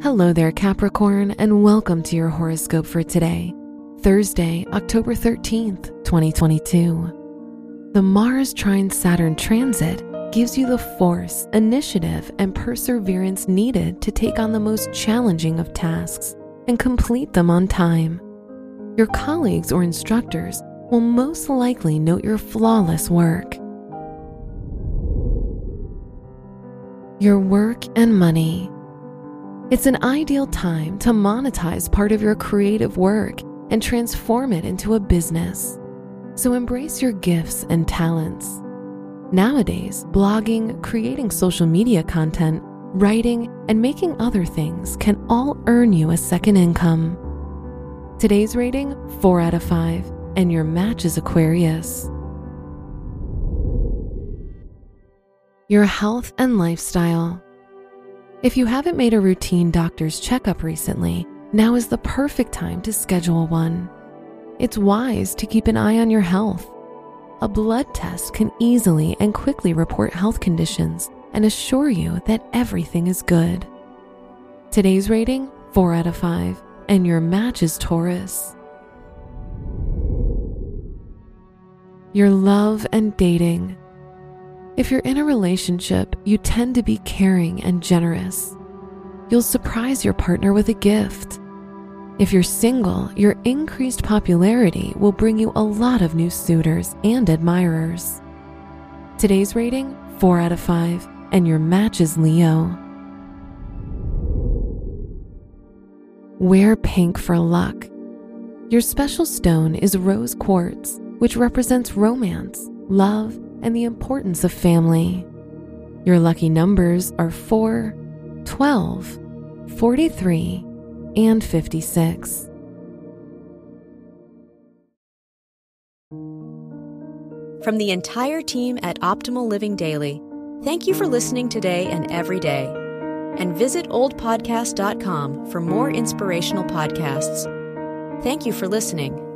Hello there, Capricorn, and welcome to your horoscope for today, Thursday, October 13th, 2022. The Mars trine Saturn transit gives you the force, initiative, and perseverance needed to take on the most challenging of tasks and complete them on time. Your colleagues or instructors will most likely note your flawless work. Your work and money. It's an ideal time to monetize part of your creative work and transform it into a business. So embrace your gifts and talents. Nowadays, blogging, creating social media content, writing, and making other things can all earn you a second income. Today's rating 4 out of 5, and your match is Aquarius. Your health and lifestyle. If you haven't made a routine doctor's checkup recently, now is the perfect time to schedule one. It's wise to keep an eye on your health. A blood test can easily and quickly report health conditions and assure you that everything is good. Today's rating 4 out of 5, and your match is Taurus. Your love and dating. If you're in a relationship, you tend to be caring and generous. You'll surprise your partner with a gift. If you're single, your increased popularity will bring you a lot of new suitors and admirers. Today's rating 4 out of 5, and your match is Leo. Wear pink for luck. Your special stone is rose quartz, which represents romance, love, and the importance of family. Your lucky numbers are 4, 12, 43, and 56. From the entire team at Optimal Living Daily, thank you for listening today and every day. And visit oldpodcast.com for more inspirational podcasts. Thank you for listening.